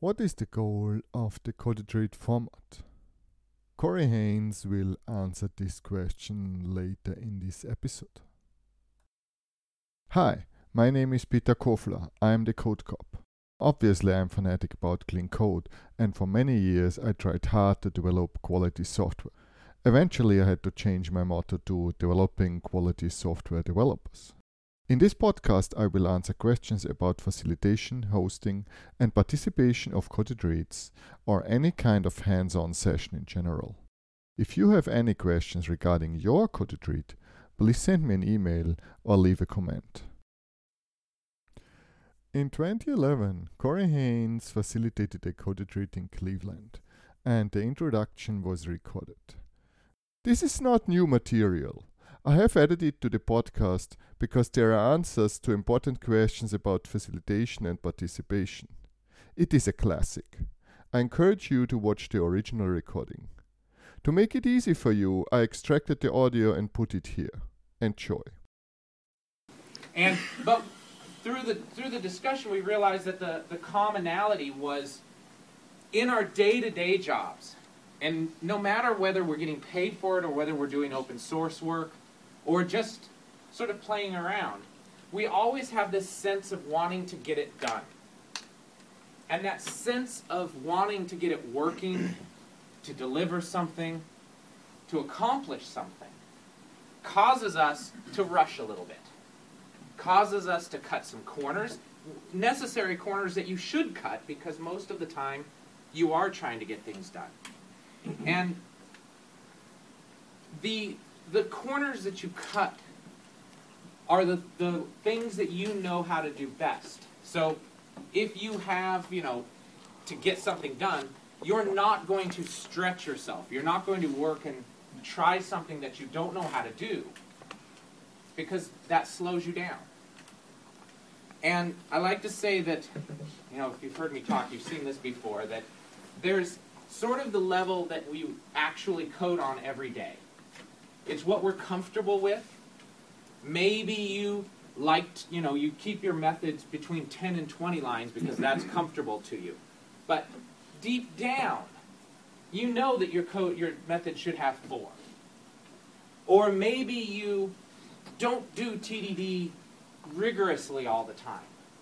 What is the goal of the Code Retreat format? Corey Haines will answer this question later in this episode. Hi, my name is Peter Kofler. I am the Code Cop. Obviously, I'm fanatic about clean code, and for many years I tried hard to develop quality software. Eventually, I had to change my motto to developing quality software developers. In this podcast, I will answer questions about facilitation, hosting, and participation of retreats, or any kind of hands on session in general. If you have any questions regarding your retreat, please send me an email or leave a comment. In 2011, Corey Haines facilitated a retreat in Cleveland, and the introduction was recorded. This is not new material. I have added it to the podcast because there are answers to important questions about facilitation and participation. It is a classic. I encourage you to watch the original recording. To make it easy for you, I extracted the audio and put it here. Enjoy. And but through the through the discussion we realized that the, the commonality was in our day-to-day jobs. And no matter whether we're getting paid for it or whether we're doing open source work or just sort of playing around, we always have this sense of wanting to get it done. And that sense of wanting to get it working, to deliver something, to accomplish something, causes us to rush a little bit, causes us to cut some corners, necessary corners that you should cut because most of the time you are trying to get things done. Mm-hmm. And the the corners that you cut are the, the things that you know how to do best. So if you have, you know, to get something done, you're not going to stretch yourself. You're not going to work and try something that you don't know how to do because that slows you down. And I like to say that, you know, if you've heard me talk, you've seen this before, that there's sort of the level that we actually code on every day. It's what we're comfortable with. Maybe you liked, you know, you keep your methods between 10 and 20 lines because that's comfortable to you. But deep down, you know that your code your method should have 4. Or maybe you don't do TDD rigorously all the time.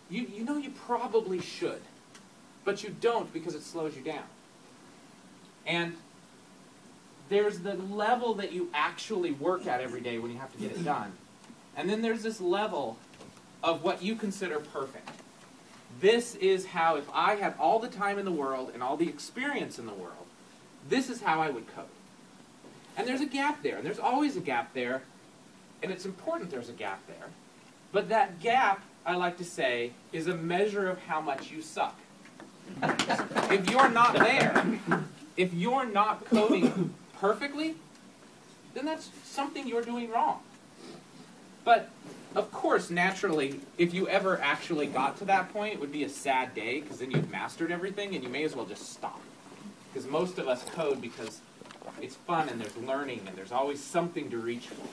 You you know you probably should, but you don't because it slows you down. And there's the level that you actually work at every day when you have to get it done. And then there's this level of what you consider perfect. This is how, if I had all the time in the world and all the experience in the world, this is how I would code. And there's a gap there, and there's always a gap there, and it's important there's a gap there. But that gap, I like to say, is a measure of how much you suck. if you're not there, if you're not coding perfectly, then that's something you're doing wrong. But of course, naturally, if you ever actually got to that point, it would be a sad day because then you've mastered everything and you may as well just stop. Because most of us code because it's fun and there's learning and there's always something to reach for.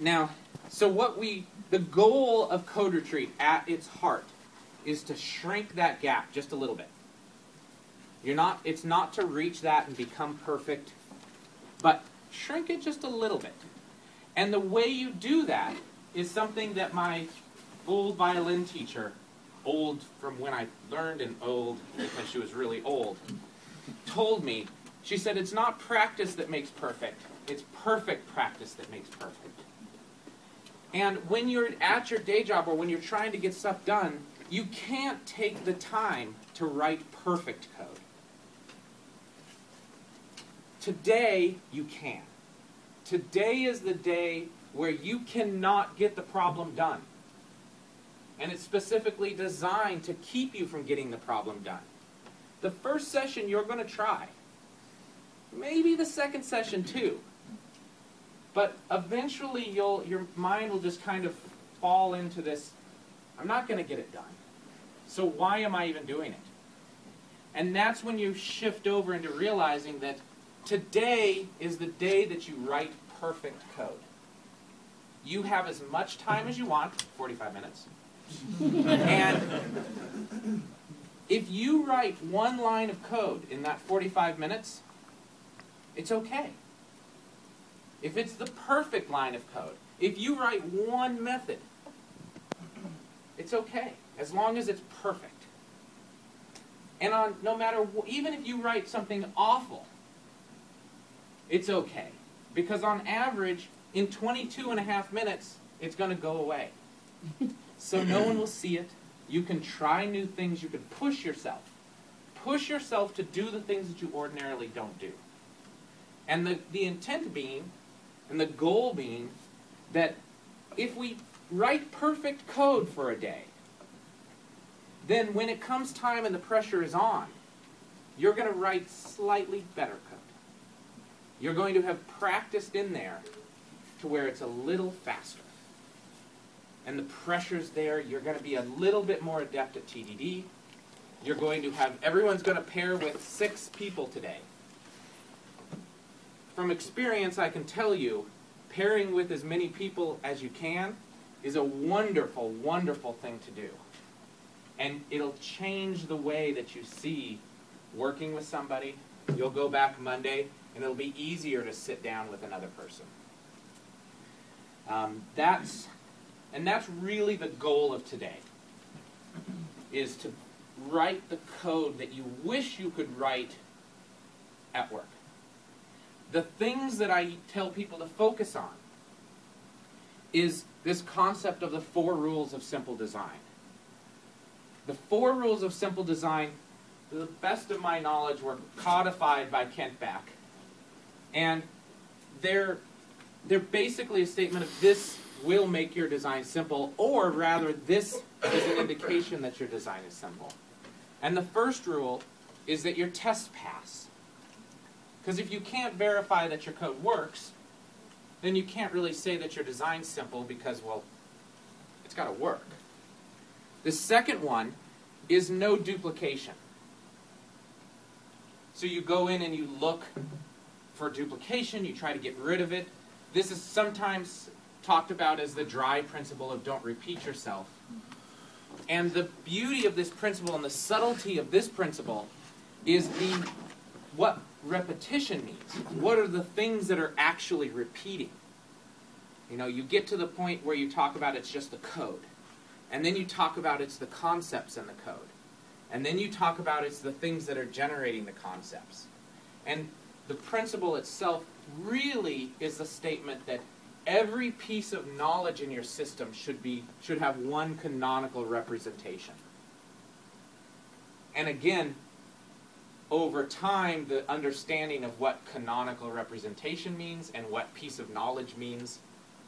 Now, so what we, the goal of Code Retreat at its heart is to shrink that gap just a little bit. You're not, it's not to reach that and become perfect, but shrink it just a little bit. And the way you do that is something that my old violin teacher, old from when I learned and old because she was really old, told me. She said, It's not practice that makes perfect, it's perfect practice that makes perfect. And when you're at your day job or when you're trying to get stuff done, you can't take the time to write perfect code. Today, you can. Today is the day where you cannot get the problem done. And it's specifically designed to keep you from getting the problem done. The first session you're going to try. Maybe the second session too. But eventually you'll your mind will just kind of fall into this I'm not going to get it done. So why am I even doing it? And that's when you shift over into realizing that today is the day that you write perfect code. You have as much time as you want, 45 minutes. and If you write one line of code in that 45 minutes, it's okay. If it's the perfect line of code, if you write one method, it's okay, as long as it's perfect. And on no matter even if you write something awful, it's okay. Because on average, in 22 and a half minutes, it's going to go away. so no one will see it. You can try new things. You can push yourself. Push yourself to do the things that you ordinarily don't do. And the, the intent being, and the goal being, that if we write perfect code for a day, then when it comes time and the pressure is on, you're going to write slightly better code. You're going to have practiced in there to where it's a little faster. And the pressure's there. You're going to be a little bit more adept at TDD. You're going to have, everyone's going to pair with six people today. From experience, I can tell you, pairing with as many people as you can is a wonderful, wonderful thing to do. And it'll change the way that you see working with somebody. You'll go back Monday, and it'll be easier to sit down with another person. Um, that's, and that's really the goal of today, is to write the code that you wish you could write at work. The things that I tell people to focus on is this concept of the four rules of simple design. The four rules of simple design, to the best of my knowledge, were codified by Kent Beck. And they're, they're basically a statement of this will make your design simple, or rather, this is an indication that your design is simple. And the first rule is that your test pass. Because if you can't verify that your code works, then you can't really say that your design's simple because, well, it's got to work. The second one is no duplication. So you go in and you look for duplication, you try to get rid of it. This is sometimes talked about as the dry principle of don't repeat yourself. And the beauty of this principle and the subtlety of this principle is the what repetition means. What are the things that are actually repeating? You know, you get to the point where you talk about it's just the code. And then you talk about it's the concepts in the code. And then you talk about it's the things that are generating the concepts. And the principle itself really is the statement that every piece of knowledge in your system should be should have one canonical representation. And again, over time, the understanding of what canonical representation means and what piece of knowledge means,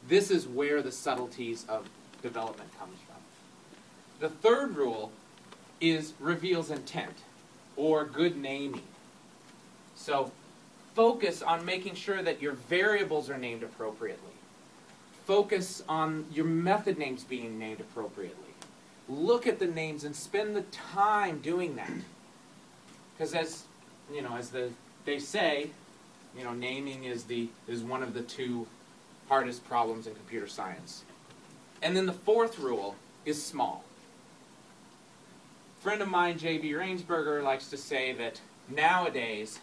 this is where the subtleties of development comes from. The third rule is reveals intent or good naming. So focus on making sure that your variables are named appropriately. Focus on your method names being named appropriately. Look at the names and spend the time doing that. Because as you know, as the they say, you know, naming is the is one of the two hardest problems in computer science. And then the fourth rule is small. A friend of mine, J.B. Rainsberger, likes to say that nowadays,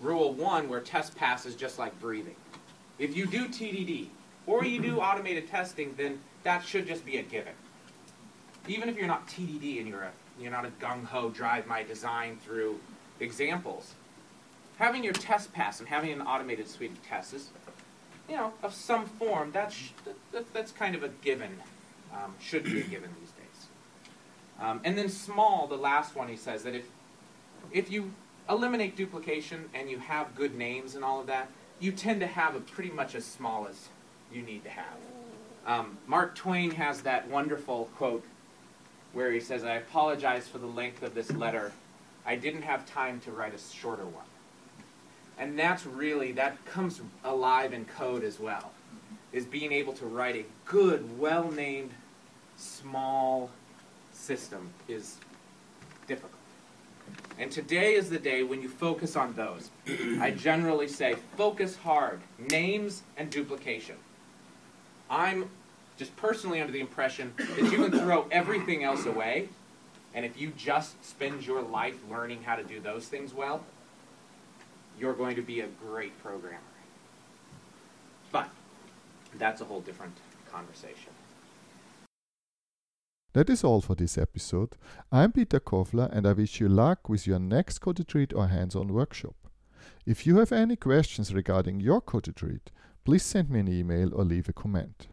rule one, where test pass is just like breathing. If you do TDD or you do automated testing, then that should just be a given. Even if you're not TDD and you're a you're not a gung ho drive my design through examples. Having your test pass and having an automated suite of tests is, you know, of some form. That's that, that's kind of a given. Um, should be a given these days. Um, and then small, the last one, he says that if if you eliminate duplication and you have good names and all of that, you tend to have a pretty much as small as you need to have. Um, Mark Twain has that wonderful quote where he says, I apologize for the length of this letter. I didn't have time to write a shorter one. And that's really, that comes alive in code as well, is being able to write a good, well named, small system is difficult. And today is the day when you focus on those. I generally say focus hard, names and duplication. I'm just personally under the impression that you can throw everything else away And if you just spend your life learning how to do those things well, you're going to be a great programmer. But that's a whole different conversation. That is all for this episode. I'm Peter Kofler and I wish you luck with your next Code Retreat or hands on workshop. If you have any questions regarding your Code Retreat, please send me an email or leave a comment.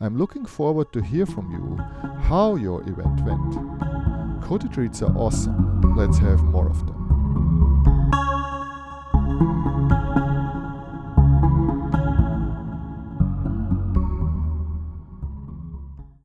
I'm looking forward to hear from you how your event went. Code Retreats are awesome. Let's have more of them.